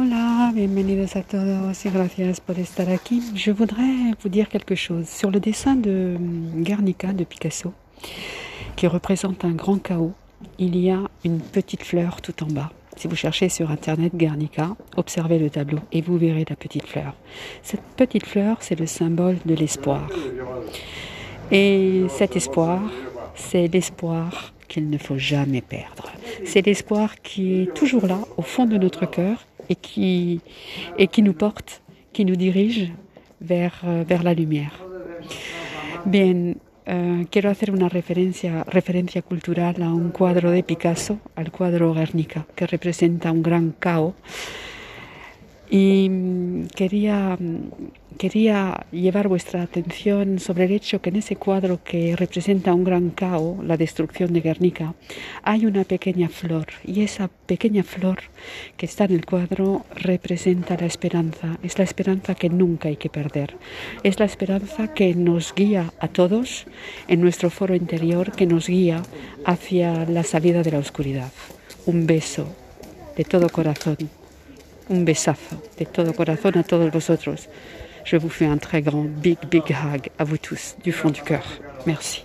Hola, bienvenidos a todos gracias por estar aquí. Je voudrais vous dire quelque chose sur le dessin de Guernica de Picasso qui représente un grand chaos. Il y a une petite fleur tout en bas. Si vous cherchez sur internet Guernica, observez le tableau et vous verrez la petite fleur. Cette petite fleur, c'est le symbole de l'espoir. Et cet espoir, c'est l'espoir qu'il ne faut jamais perdre. C'est l'espoir qui est toujours là, au fond de notre cœur, et qui, et qui nous porte, qui nous dirige vers, euh, vers la lumière. Bien, uh, quiero hacer una referencia, referencia cultural a un cuadro de Picasso, al cuadro Guernica, que representa un gran caos y mm, quería, mm, quería llevar vuestra atención sobre el hecho que en ese cuadro que representa un gran caos, la destrucción de Guernica, hay una pequeña flor y esa pequeña flor que está en el cuadro representa la esperanza. Es la esperanza que nunca hay que perder. Es la esperanza que nos guía a todos en nuestro foro interior, que nos guía hacia la salida de la oscuridad. Un beso de todo corazón un besazo de todo corazón a todos vosotros. Je vous fais un très grand, big, big hug à vous tous, du fond du cœur. Merci.